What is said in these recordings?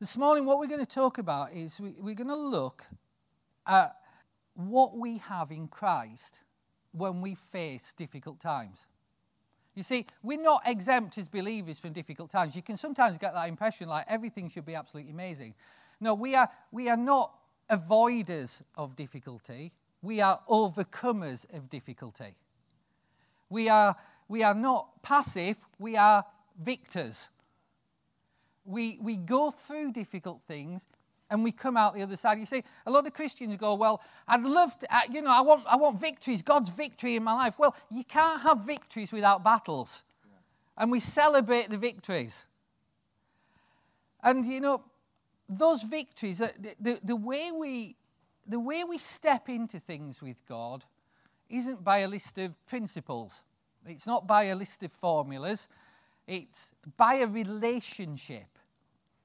This morning, what we're going to talk about is we, we're going to look at what we have in Christ when we face difficult times. You see, we're not exempt as believers from difficult times. You can sometimes get that impression like everything should be absolutely amazing. No, we are, we are not avoiders of difficulty, we are overcomers of difficulty. We are, we are not passive, we are victors. We, we go through difficult things and we come out the other side. You see, a lot of Christians go, Well, I'd love to, you know, I want, I want victories, God's victory in my life. Well, you can't have victories without battles. And we celebrate the victories. And, you know, those victories, the, the, the, way we, the way we step into things with God isn't by a list of principles. It's not by a list of formulas. It's by a relationship.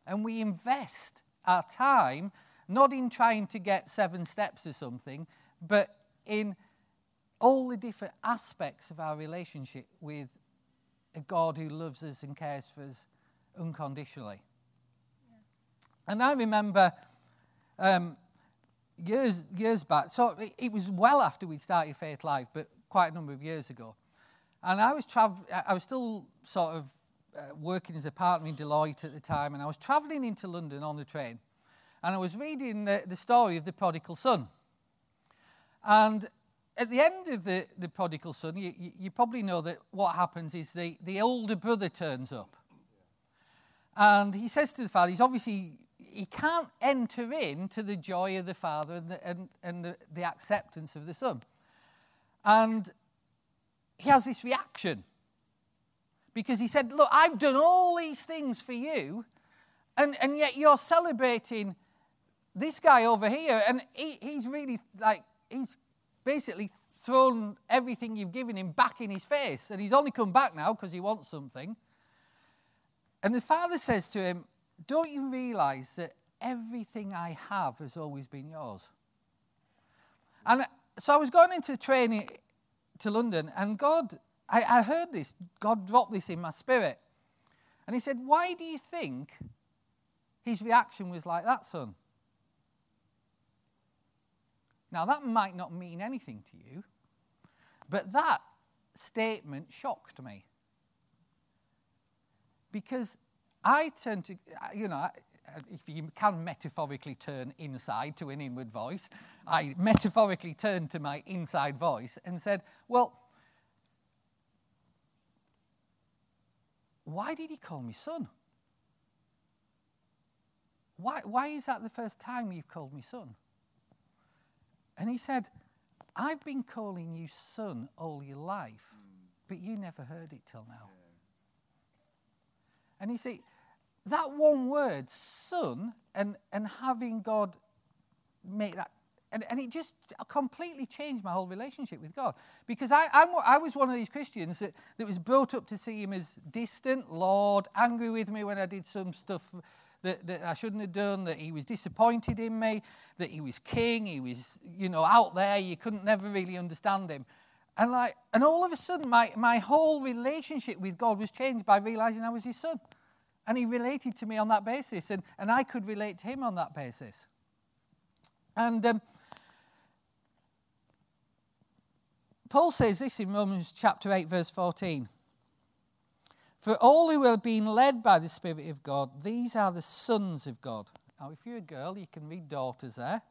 And we invest our time not in trying to get seven steps or something, but in all the different aspects of our relationship with a God who loves us and cares for us unconditionally. Yeah. And I remember um, years years back, so it was well after we'd started Faith Life, but quite a number of years ago. And I was travel, I was still sort of uh, working as a partner in Deloitte at the time, and I was travelling into London on the train, and I was reading the, the story of the prodigal son. And at the end of the, the prodigal son, you, you, you probably know that what happens is the, the older brother turns up. And he says to the father, he's obviously, he can't enter into the joy of the father and the, and, and the, the acceptance of the son. And he has this reaction because he said, Look, I've done all these things for you, and, and yet you're celebrating this guy over here. And he, he's really like, he's basically thrown everything you've given him back in his face. And he's only come back now because he wants something. And the father says to him, Don't you realize that everything I have has always been yours? And uh, so I was going into training to London, and God, I, I heard this, God dropped this in my spirit. And he said, Why do you think his reaction was like that, son? Now, that might not mean anything to you, but that statement shocked me. Because I turned to, you know, if you can metaphorically turn inside to an inward voice, I metaphorically turned to my inside voice and said, Well, why did he call me son? Why, why is that the first time you've called me son? And he said, I've been calling you son all your life, but you never heard it till now. And you see, that one word, son, and, and having God make that, and, and it just completely changed my whole relationship with God. Because I, I'm, I was one of these Christians that, that was built up to see him as distant, Lord, angry with me when I did some stuff that, that I shouldn't have done, that he was disappointed in me, that he was king, he was, you know, out there, you couldn't never really understand him. And like, and all of a sudden, my, my whole relationship with God was changed by realizing I was his son. And he related to me on that basis, and, and I could relate to him on that basis. And um, Paul says this in Romans chapter 8, verse 14. For all who are being led by the Spirit of God, these are the sons of God. Now, if you're a girl, you can read daughters there.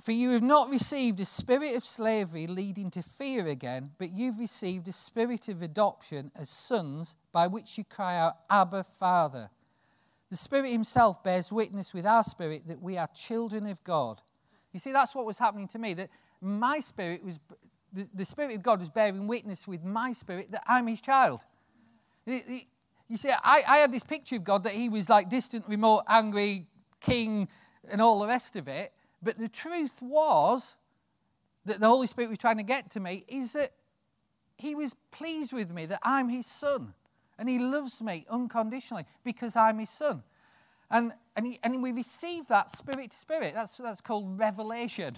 For you have not received a spirit of slavery leading to fear again, but you've received a spirit of adoption as sons by which you cry out, Abba, Father. The Spirit Himself bears witness with our spirit that we are children of God. You see, that's what was happening to me, that my spirit was, the, the Spirit of God was bearing witness with my spirit that I'm His child. You see, I, I had this picture of God that He was like distant, remote, angry, king, and all the rest of it. But the truth was that the Holy Spirit was trying to get to me is that He was pleased with me, that I'm His son. And He loves me unconditionally because I'm His son. And, and, he, and we receive that spirit to spirit. That's, that's called revelation.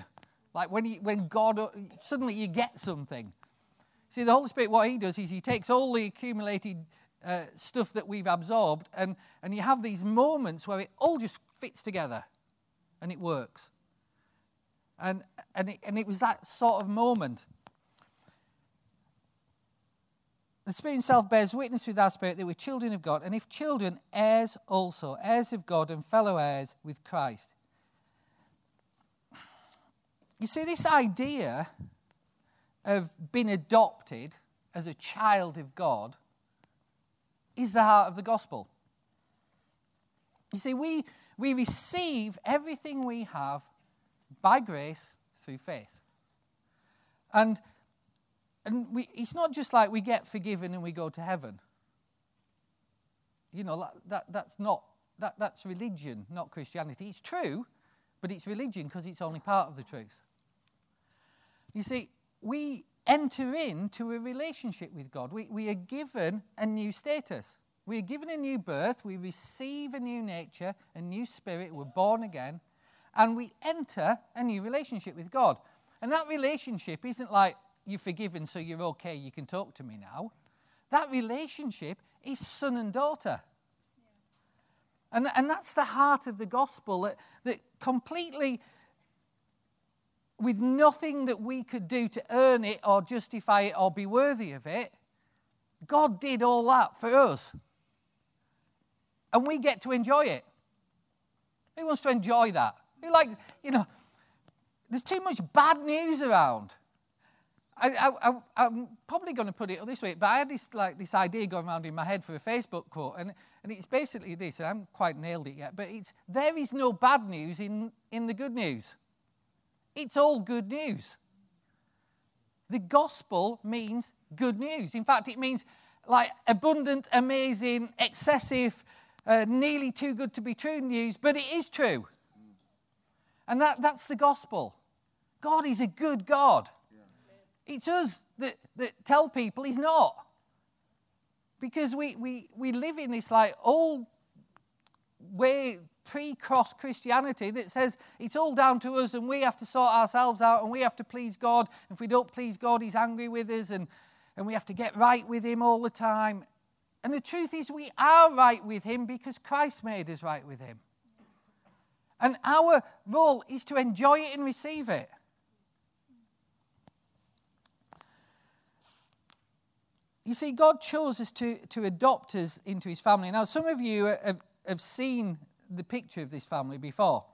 Like when, when God, suddenly you get something. See, the Holy Spirit, what He does is He takes all the accumulated uh, stuff that we've absorbed, and, and you have these moments where it all just fits together and it works. And, and, it, and it was that sort of moment. The Spirit Himself bears witness with our spirit that we're children of God, and if children, heirs also, heirs of God and fellow heirs with Christ. You see, this idea of being adopted as a child of God is the heart of the gospel. You see, we, we receive everything we have by grace through faith. And, and we, it's not just like we get forgiven and we go to heaven. You know, that, that's not, that, that's religion, not Christianity. It's true, but it's religion because it's only part of the truth. You see, we enter into a relationship with God. We, we are given a new status. We are given a new birth. We receive a new nature, a new spirit. We're born again. And we enter a new relationship with God. And that relationship isn't like you're forgiven, so you're okay, you can talk to me now. That relationship is son and daughter. And, and that's the heart of the gospel that, that completely with nothing that we could do to earn it or justify it or be worthy of it. God did all that for us. And we get to enjoy it. Who wants to enjoy that? Who like, you know, there's too much bad news around. I, am probably going to put it this way, but I had this like this idea going around in my head for a Facebook quote, and, and it's basically this. I haven't quite nailed it yet, but it's there is no bad news in, in the good news. It's all good news. The gospel means good news. In fact, it means like abundant, amazing, excessive, uh, nearly too good to be true news, but it is true. And that, that's the gospel. God is a good God. It's us that, that tell people he's not. Because we, we, we live in this like old way pre cross Christianity that says it's all down to us and we have to sort ourselves out and we have to please God. If we don't please God, He's angry with us and, and we have to get right with Him all the time. And the truth is, we are right with Him because Christ made us right with Him. And our role is to enjoy it and receive it. You see, God chose us to, to adopt us into his family. Now, some of you have, have seen the picture of this family before.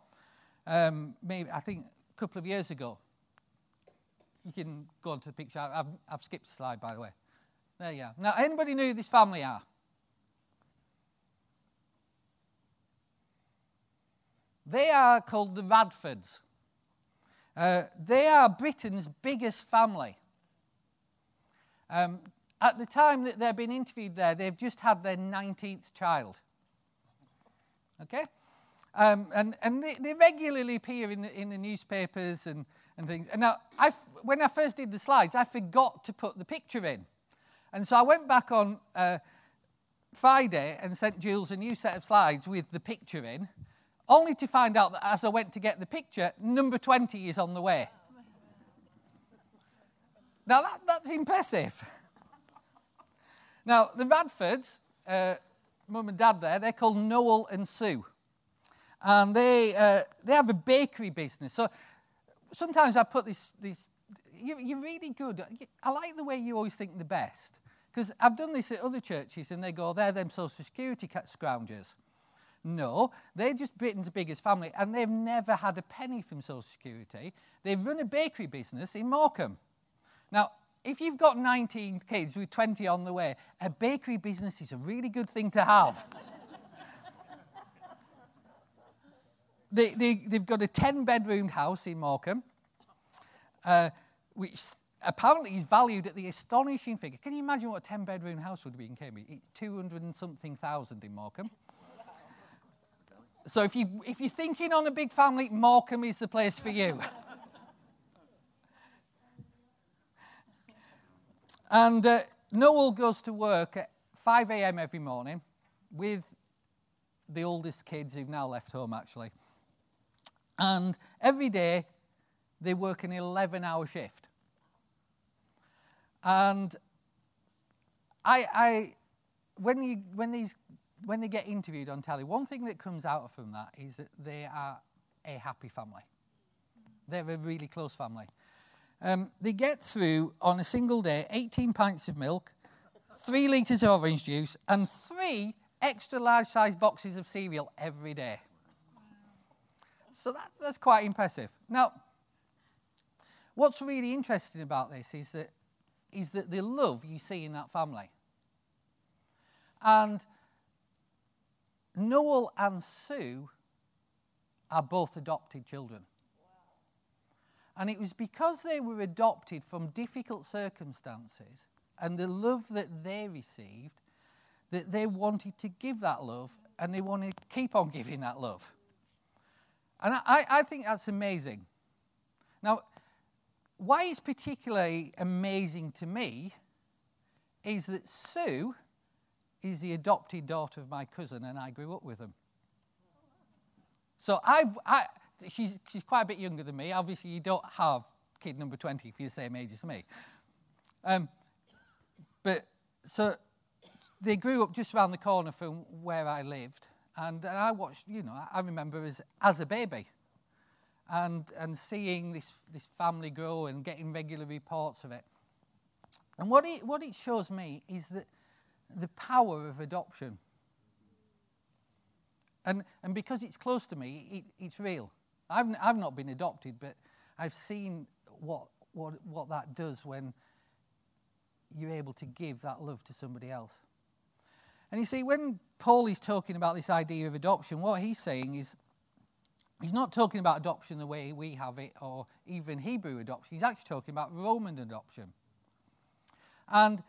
Um, maybe I think a couple of years ago. You can go on to the picture. I've, I've skipped a slide, by the way. There you are. Now, anybody know who this family are? They are called the Radfords. Uh, they are Britain's biggest family. Um, at the time that they're being interviewed there, they've just had their 19th child. Okay? Um, and and they, they, regularly appear in the, in the newspapers and, and things. And now, I, when I first did the slides, I forgot to put the picture in. And so I went back on uh, Friday and sent Jules a new set of slides with the picture in, only to find out that as I went to get the picture, number 20 is on the way. Now, that, that's impressive. Now, the Radfords, uh, mum and dad there, they're called Noel and Sue. And they, uh, they have a bakery business. So sometimes I put this, this you, you're really good. I like the way you always think the best. Because I've done this at other churches and they go, they're them social security scroungers. No, they're just Britain's biggest family and they've never had a penny from social security. They run a bakery business in Morecambe. Now, if you've got 19 kids with 20 on the way, a bakery business is a really good thing to have. they, they, they've got a 10 bedroom house in Morecambe, uh, which apparently is valued at the astonishing figure. Can you imagine what a 10 bedroom house would be in Cambridge? 200 and something thousand in Morecambe. So if, you, if you're thinking on a big family, Morecambe is the place for you. And uh, Noel goes to work at 5 a.m. every morning with the oldest kids who've now left home, actually. And every day they work an 11 hour shift. And I, I, when, you, when, these, when they get interviewed on telly, one thing that comes out from that is that they are a happy family. They're a really close family. Um, they get through on a single day 18 pints of milk, three litres of orange juice, and three extra large sized boxes of cereal every day. So that, that's quite impressive. Now, what's really interesting about this is that, is that the love you see in that family. And Noel and Sue are both adopted children. And it was because they were adopted from difficult circumstances and the love that they received that they wanted to give that love and they want to keep on giving that love. And I, I think that's amazing. Now, why it's particularly amazing to me is that Sue is the adopted daughter of my cousin, and I grew up with them. So I've, I, she's, she's quite a bit younger than me. Obviously, you don't have kid number 20 if you're the same age as me. Um, but so they grew up just around the corner from where I lived. And, and I watched, you know, I remember as, as a baby and, and seeing this, this family grow and getting regular reports of it. And what it, what it shows me is that the power of adoption. And, and because it's close to me, it, it's real. I've, I've not been adopted, but I've seen what, what, what that does when you're able to give that love to somebody else. And you see, when Paul is talking about this idea of adoption, what he's saying is he's not talking about adoption the way we have it or even Hebrew adoption. He's actually talking about Roman adoption. And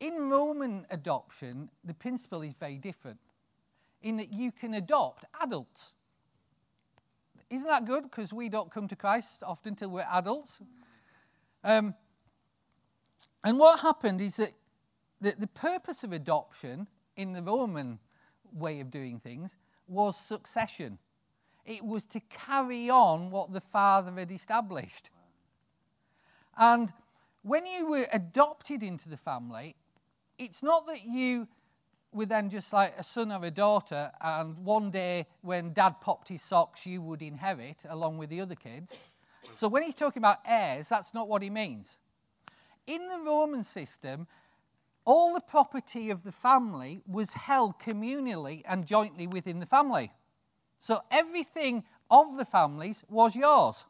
in Roman adoption, the principle is very different in that you can adopt adults. Isn't that good? Because we don't come to Christ often until we're adults. Um, and what happened is that the, the purpose of adoption in the Roman way of doing things was succession. It was to carry on what the father had established. And when you were adopted into the family, it's not that you were then just like a son or a daughter, and one day when dad popped his socks, you would inherit along with the other kids. So when he's talking about heirs, that's not what he means. In the Roman system, all the property of the family was held communally and jointly within the family. So everything of the families was yours.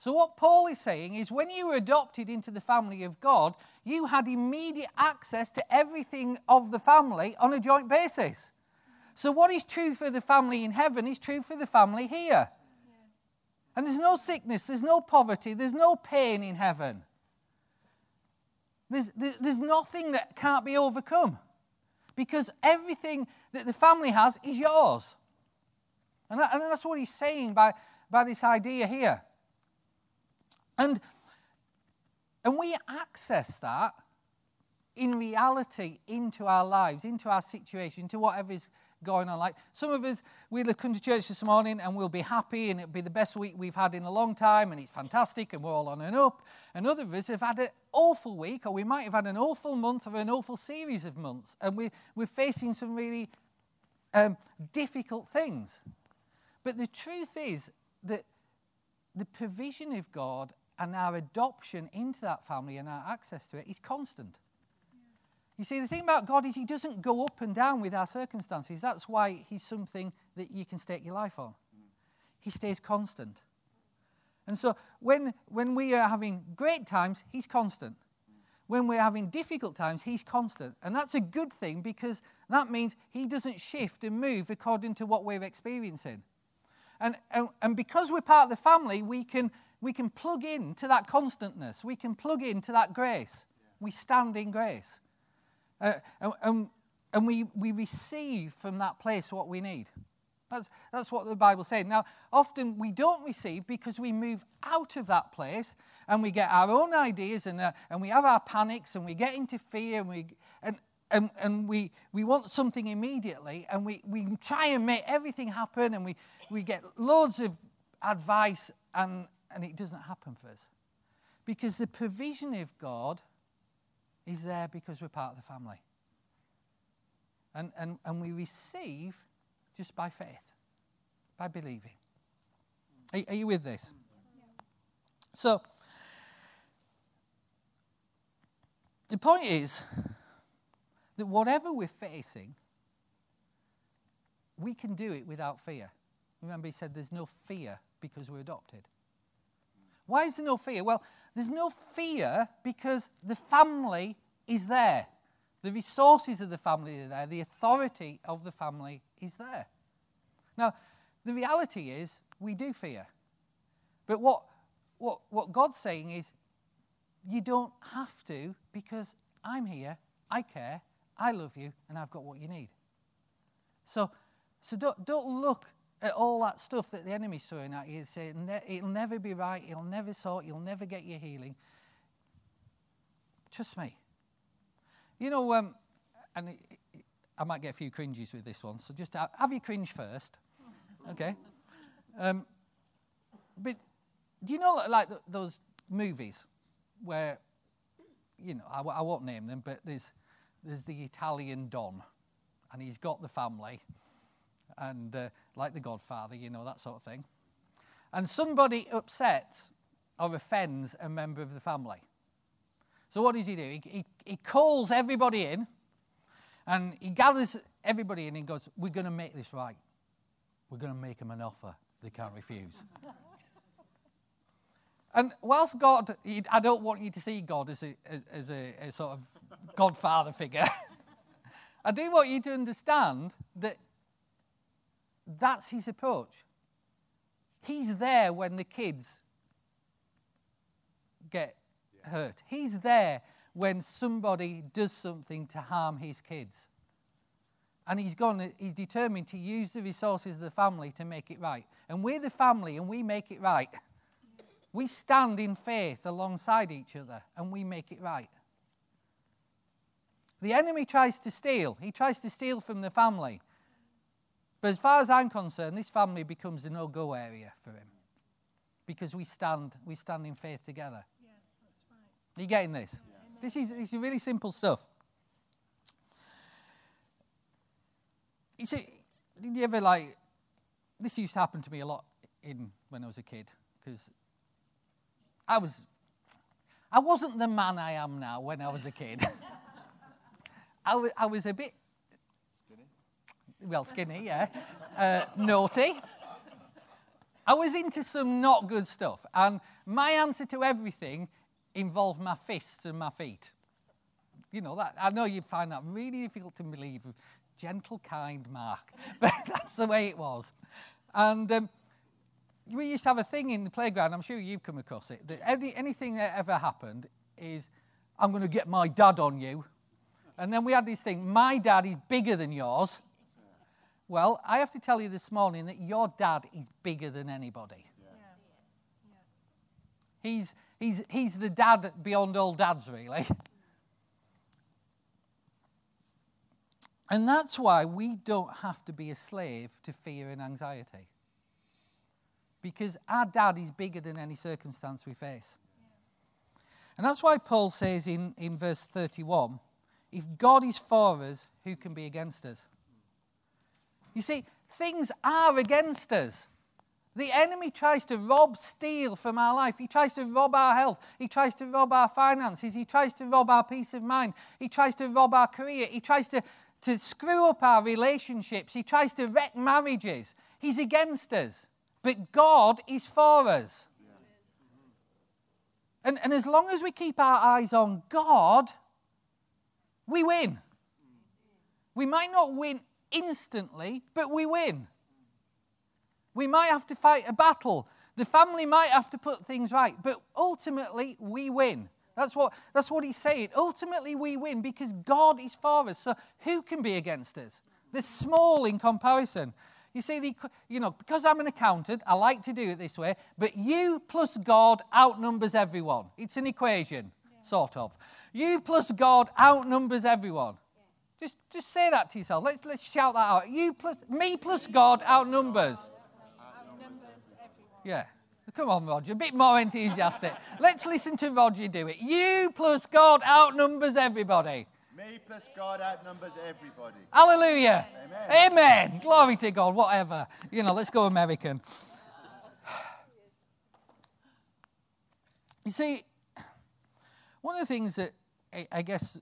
So, what Paul is saying is when you were adopted into the family of God, you had immediate access to everything of the family on a joint basis. So, what is true for the family in heaven is true for the family here. And there's no sickness, there's no poverty, there's no pain in heaven. There's, there's nothing that can't be overcome because everything that the family has is yours. And, that, and that's what he's saying by, by this idea here. And, and we access that in reality into our lives, into our situation, into whatever is going on. Like some of us, we'll come to church this morning and we'll be happy and it'll be the best week we've had in a long time and it's fantastic and we're all on and up. And other of us have had an awful week or we might have had an awful month or an awful series of months and we, we're facing some really um, difficult things. But the truth is that the provision of God and our adoption into that family and our access to it is constant. You see, the thing about God is He doesn't go up and down with our circumstances. That's why He's something that you can stake your life on. He stays constant. And so when, when we are having great times, He's constant. When we're having difficult times, He's constant. And that's a good thing because that means He doesn't shift and move according to what we're experiencing. And, and, and because we're part of the family, we can we can plug in to that constantness. We can plug into that grace. We stand in grace. Uh, and, and, and we, we receive from that place what we need. That's, that's what the Bible says. Now, often we don't receive because we move out of that place and we get our own ideas and, uh, and we have our panics and we get into fear and we, and, and, and we, we want something immediately and we, we try and make everything happen and we, we get loads of advice and, and it doesn't happen for us. Because the provision of God is there because we're part of the family. And, and, and we receive just by faith, by believing. Are, are you with this? So, the point is that whatever we're facing, we can do it without fear. Remember, he said there's no fear because we're adopted. Why is there no fear? Well, there's no fear because the family is there. The resources of the family are there. The authority of the family is there. Now, the reality is we do fear. But what, what, what God's saying is you don't have to because I'm here, I care, I love you, and I've got what you need. So, so don't, don't look at all that stuff that the enemy's throwing at you and say, it'll never be right, it'll never sort, you'll never get your healing. Trust me. You know, um, and I might get a few cringes with this one, so just have, have your cringe first. Okay? Um, but do you know, like those movies where, you know, I, I won't name them, but there's, there's the Italian Don, and he's got the family and uh, like the Godfather, you know, that sort of thing. And somebody upsets or offends a member of the family. So what does he do? He, he, he calls everybody in and he gathers everybody in and goes, We're going to make this right. We're going to make them an offer they can't refuse. And whilst God, I don't want you to see God as a, as a, a sort of godfather figure, I do want you to understand that that's his approach. He's there when the kids get hurt. He's there when somebody does something to harm his kids. And he's gone, he's determined to use the resources of the family to make it right. And we're the family and we make it right. We stand in faith alongside each other and we make it right. The enemy tries to steal. He tries to steal from the family. But as far as I'm concerned, this family becomes a no-go area for him. Because we stand, we stand in faith together. Yeah, that's right. Are you getting this? Yeah. This is, this is really simple stuff. You see, did you ever like, this used to happen to me a lot in when I was a kid, because I was, I wasn't the man I am now when I was a kid. I, was, I was a bit skinny? well, skinny, yeah, uh, naughty. I was into some not good stuff, and my answer to everything involved my fists and my feet. You know, that, I know you'd find that really difficult to believe. Gentle, kind Mark. But that's the way it was. And um, we used to have a thing in the playground, I'm sure you've come across it, that any, anything that ever happened is, I'm going to get my dad on you. And then we had this thing, my dad is bigger than yours. Well, I have to tell you this morning that your dad is bigger than anybody. Yeah. Yeah. He's, he's, he's the dad beyond all dads, really. And that's why we don't have to be a slave to fear and anxiety. Because our dad is bigger than any circumstance we face. And that's why Paul says in, in verse 31 if God is for us, who can be against us? You see, things are against us. The enemy tries to rob, steal from our life. He tries to rob our health. He tries to rob our finances. He tries to rob our peace of mind. He tries to rob our career. He tries to, to screw up our relationships. He tries to wreck marriages. He's against us. But God is for us. And, and as long as we keep our eyes on God, we win. We might not win instantly, but we win. We might have to fight a battle. The family might have to put things right, but ultimately we win. That's what, that's what he's saying. Ultimately, we win because God is for us. So, who can be against us? They're small in comparison. You see, the, you know, because I'm an accountant, I like to do it this way, but you plus God outnumbers everyone. It's an equation, yeah. sort of. You plus God outnumbers everyone. Just, just say that to yourself. Let's, let's shout that out. You plus, me plus God outnumbers. Yeah. Come on, Roger. A bit more enthusiastic. let's listen to Roger do it. You plus God outnumbers everybody. Me plus God outnumbers everybody. Hallelujah. Amen. Amen. Glory to God, whatever. You know, let's go American. You see, one of the things that I, I guess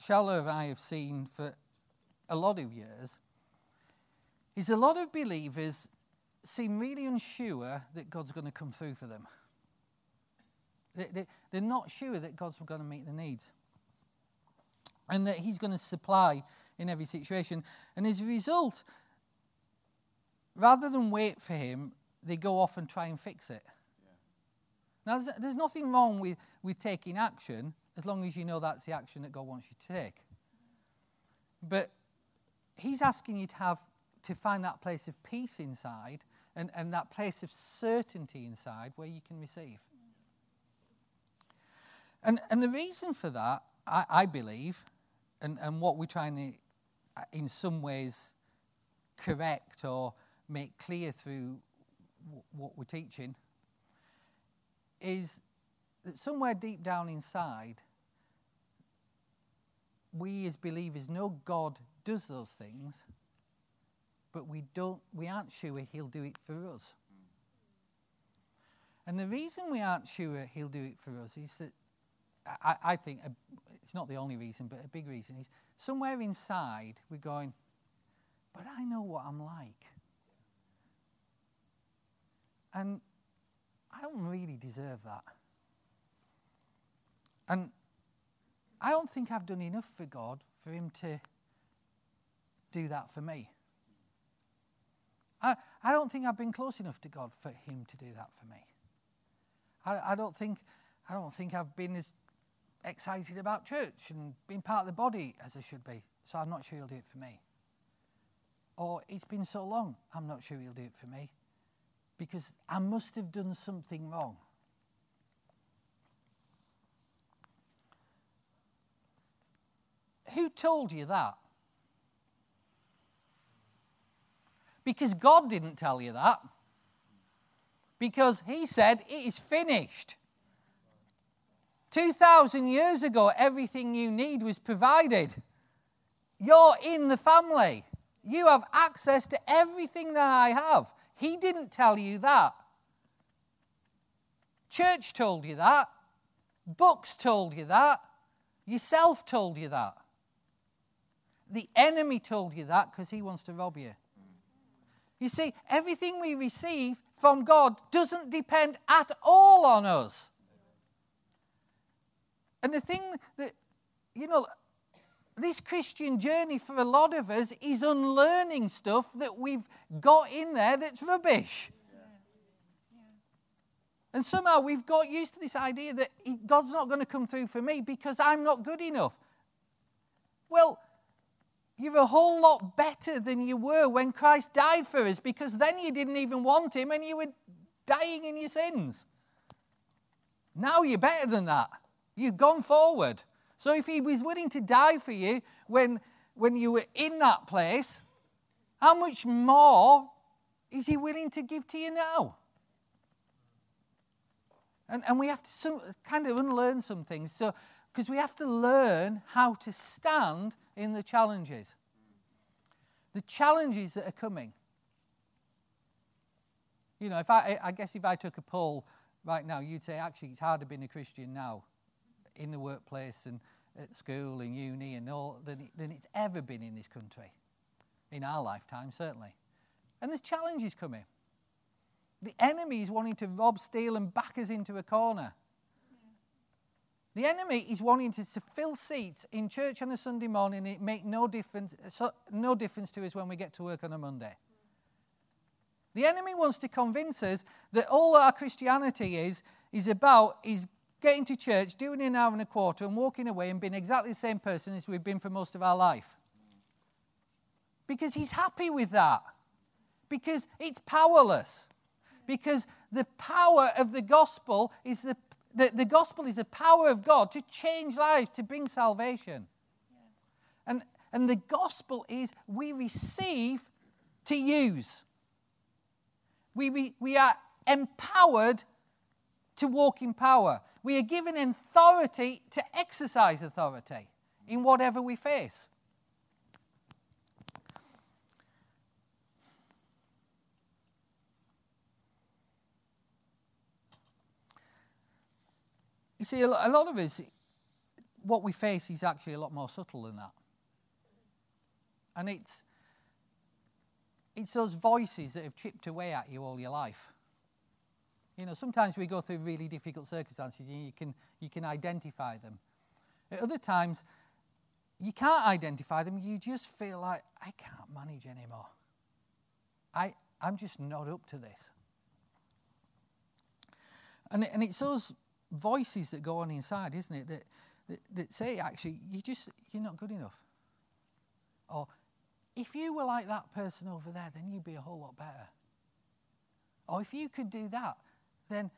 Charlotte and I have seen for a lot of years is a lot of believers seem really unsure that God's going to come through for them. They, they, they're not sure that God's going to meet the needs and that He's going to supply in every situation. And as a result, rather than wait for Him, they go off and try and fix it. Now, there's, there's nothing wrong with, with taking action as long as you know that's the action that God wants you to take. But He's asking you to have to find that place of peace inside and, and that place of certainty inside where you can receive. And, and the reason for that, I, I believe, and, and what we're trying to, uh, in some ways, correct or make clear through w- what we're teaching, is that somewhere deep down inside, we as believers know God does those things, but we don't we aren't sure he'll do it for us. And the reason we aren't sure he'll do it for us is that I, I think it's not the only reason, but a big reason is somewhere inside we're going, but I know what I'm like. And I don't really deserve that. And I don't think I've done enough for God for Him to do that for me. I, I don't think I've been close enough to God for Him to do that for me. I, I, don't think, I don't think I've been as excited about church and being part of the body as I should be, so I'm not sure He'll do it for me. Or it's been so long, I'm not sure He'll do it for me because I must have done something wrong. Who told you that? Because God didn't tell you that. Because He said, It is finished. 2,000 years ago, everything you need was provided. You're in the family. You have access to everything that I have. He didn't tell you that. Church told you that. Books told you that. Yourself told you that. The enemy told you that because he wants to rob you. You see, everything we receive from God doesn't depend at all on us. And the thing that, you know, this Christian journey for a lot of us is unlearning stuff that we've got in there that's rubbish. And somehow we've got used to this idea that God's not going to come through for me because I'm not good enough. Well, you're a whole lot better than you were when Christ died for us because then you didn't even want Him and you were dying in your sins. Now you're better than that. You've gone forward. So if He was willing to die for you when, when you were in that place, how much more is He willing to give to you now? And, and we have to some, kind of unlearn some things. So, because we have to learn how to stand in the challenges. The challenges that are coming. You know, if I, I guess if I took a poll right now, you'd say actually it's harder being a Christian now in the workplace and at school and uni and all than, than it's ever been in this country. In our lifetime, certainly. And there's challenges coming. The enemy is wanting to rob, steal, and back us into a corner. The enemy is wanting to, to fill seats in church on a Sunday morning. It make no difference, so, no difference to us when we get to work on a Monday. The enemy wants to convince us that all our Christianity is is about is getting to church, doing an hour and a quarter, and walking away and being exactly the same person as we've been for most of our life. Because he's happy with that. Because it's powerless. Because the power of the gospel is the the, the gospel is the power of God to change lives, to bring salvation. And, and the gospel is we receive to use. We, we, we are empowered to walk in power. We are given authority to exercise authority. in whatever we face. You see, a lot of us, what we face is actually a lot more subtle than that. And it's, it's those voices that have chipped away at you all your life. You know, sometimes we go through really difficult circumstances and you can, you can identify them. At other times, you can't identify them. You just feel like, I can't manage anymore. I, I'm just not up to this. And, and it's those voices that go on inside, isn't it, that, that, that say, actually, you just, you're not good enough. Or, if you were like that person over there, then you'd be a whole lot better. Or if you could do that, then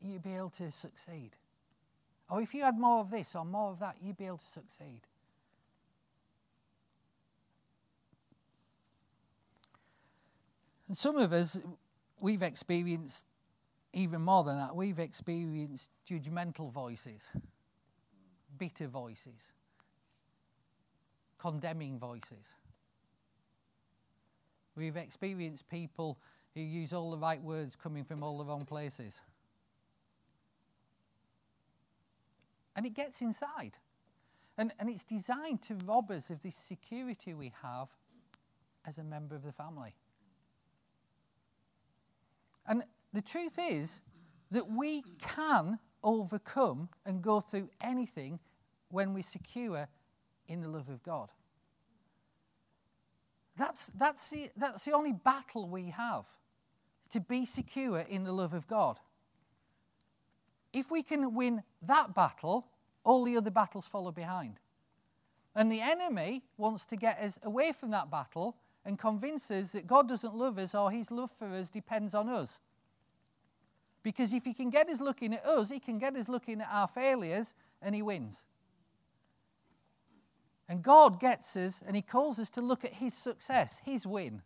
you'd be able to succeed. Or if you had more of this or more of that, you'd be able to succeed. And some of us, we've experienced even more than that. We've experienced judgmental voices, bitter voices, condemning voices. We've experienced people who use all the right words coming from all the wrong places. And it gets inside. And, and it's designed to rob us of this security we have as a member of the family. And the truth is that we can overcome and go through anything when we're secure in the love of God. That's, that's, the, that's the only battle we have to be secure in the love of God. If we can win that battle, all the other battles follow behind. And the enemy wants to get us away from that battle and convince us that God doesn't love us or his love for us depends on us. Because if he can get us looking at us, he can get us looking at our failures and he wins. And God gets us and he calls us to look at his success, his win.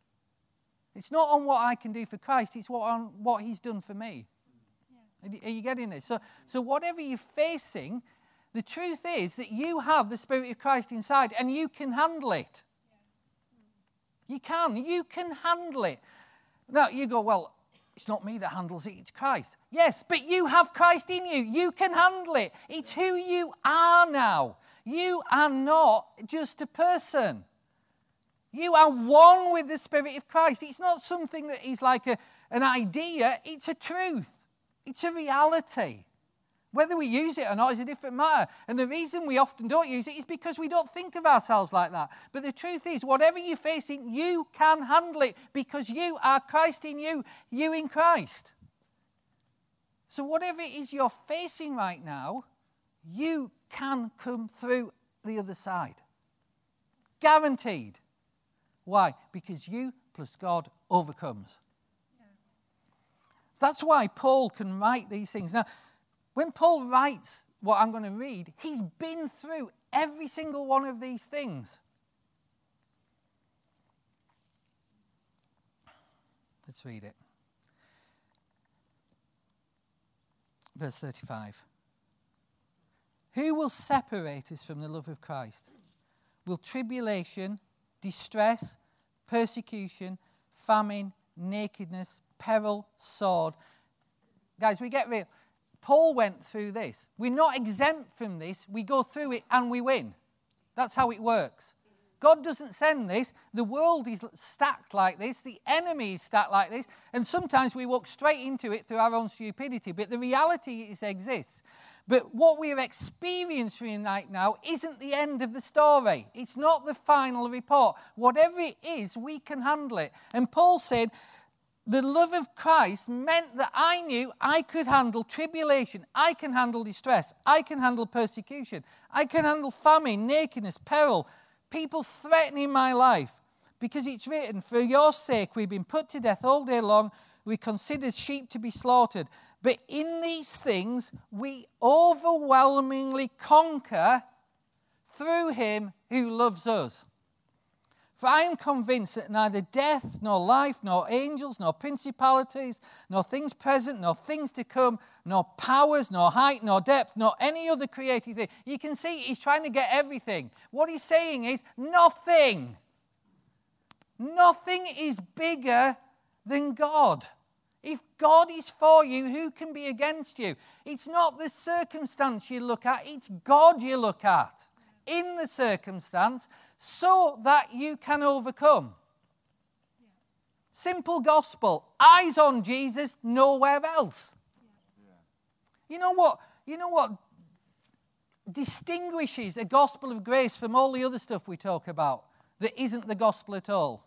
It's not on what I can do for Christ, it's what on what he's done for me. Yeah. Are you getting this? So, so whatever you're facing, the truth is that you have the Spirit of Christ inside and you can handle it. You can. You can handle it. Now, you go, well, it's not me that handles it, it's Christ. Yes, but you have Christ in you. You can handle it. It's who you are now. You are not just a person. You are one with the Spirit of Christ. It's not something that is like a, an idea, it's a truth, it's a reality. Whether we use it or not is a different matter. And the reason we often don't use it is because we don't think of ourselves like that. But the truth is, whatever you're facing, you can handle it because you are Christ in you, you in Christ. So, whatever it is you're facing right now, you can come through the other side. Guaranteed. Why? Because you plus God overcomes. That's why Paul can write these things. Now, when Paul writes what I'm going to read, he's been through every single one of these things. Let's read it. Verse 35. Who will separate us from the love of Christ? Will tribulation, distress, persecution, famine, nakedness, peril, sword? Guys, we get real. Paul went through this. We're not exempt from this. We go through it and we win. That's how it works. God doesn't send this. The world is stacked like this. The enemy is stacked like this. And sometimes we walk straight into it through our own stupidity. But the reality is exists. But what we're experiencing right now isn't the end of the story. It's not the final report. Whatever it is, we can handle it. And Paul said, the love of Christ meant that I knew I could handle tribulation, I can handle distress, I can handle persecution, I can handle famine, nakedness, peril, people threatening my life. Because it's written, For your sake we've been put to death all day long, we considered sheep to be slaughtered. But in these things we overwhelmingly conquer through him who loves us. For I am convinced that neither death, nor life, nor angels, nor principalities, nor things present, nor things to come, nor powers, nor height, nor depth, nor any other created thing. You can see he's trying to get everything. What he's saying is nothing. Nothing is bigger than God. If God is for you, who can be against you? It's not the circumstance you look at, it's God you look at in the circumstance so that you can overcome. Simple gospel. Eyes on Jesus, nowhere else. You know what? You know what distinguishes a gospel of grace from all the other stuff we talk about that isn't the gospel at all?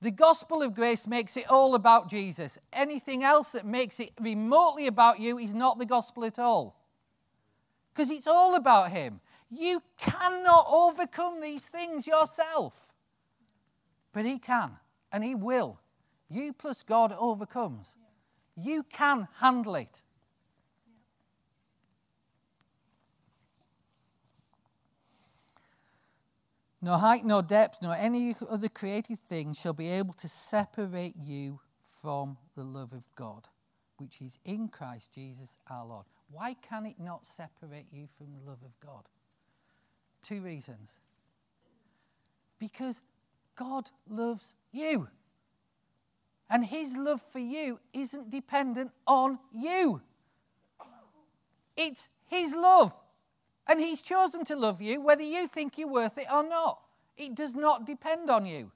The gospel of grace makes it all about Jesus. Anything else that makes it remotely about you is not the gospel at all. Because it's all about Him. You cannot overcome these things yourself. But He can, and He will. You plus God overcomes. You can handle it. No height, no depth, nor any other created thing shall be able to separate you from the love of God, which is in Christ Jesus our Lord. Why can it not separate you from the love of God? Two reasons. Because God loves you. And his love for you isn't dependent on you. It's his love. And he's chosen to love you whether you think you're worth it or not. It does not depend on you.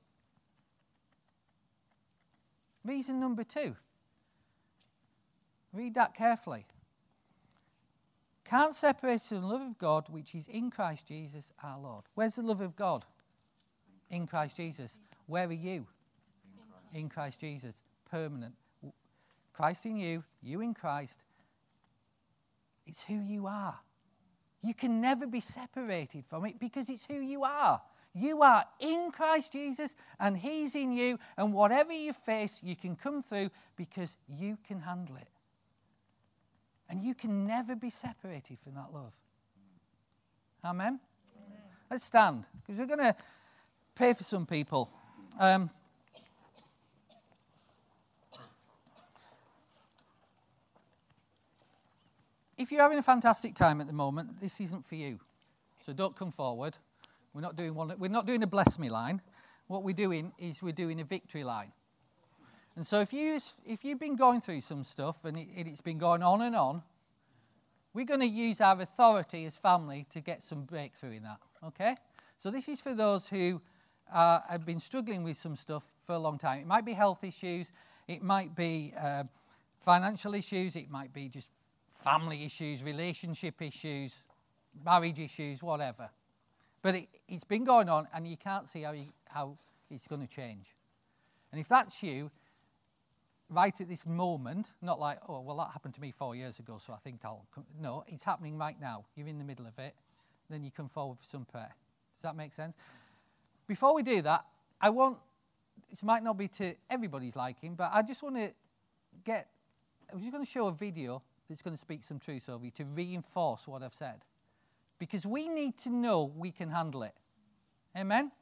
Reason number two. Read that carefully. Can't separate us from the love of God which is in Christ Jesus our Lord. Where's the love of God? In Christ Jesus. Where are you? In Christ Jesus. Permanent. Christ in you, you in Christ. It's who you are. You can never be separated from it because it's who you are. You are in Christ Jesus and He's in you, and whatever you face, you can come through because you can handle it. And you can never be separated from that love. Amen? Amen. Let's stand because we're going to pray for some people. Um, if you're having a fantastic time at the moment, this isn't for you. So don't come forward. We're not doing one. We're not doing a bless me line. What we're doing is we're doing a victory line. And so if, you, if you've been going through some stuff and it, it's been going on and on, we're going to use our authority as family to get some breakthrough in that. Okay? So this is for those who uh, have been struggling with some stuff for a long time. It might be health issues, it might be uh, financial issues, it might be just family issues, relationship issues, marriage issues, whatever. But it, has been going on, and you can't see how, you, how it's going to change. And if that's you, right at this moment, not like, oh, well, that happened to me four years ago, so I think I'll. Come. No, it's happening right now. You're in the middle of it. Then you come forward for some prayer. Does that make sense? Before we do that, I want, this might not be to everybody's liking, but I just want to get, I'm just going to show a video that's going to speak some truth over you to reinforce what I've said. Because we need to know we can handle it. Amen?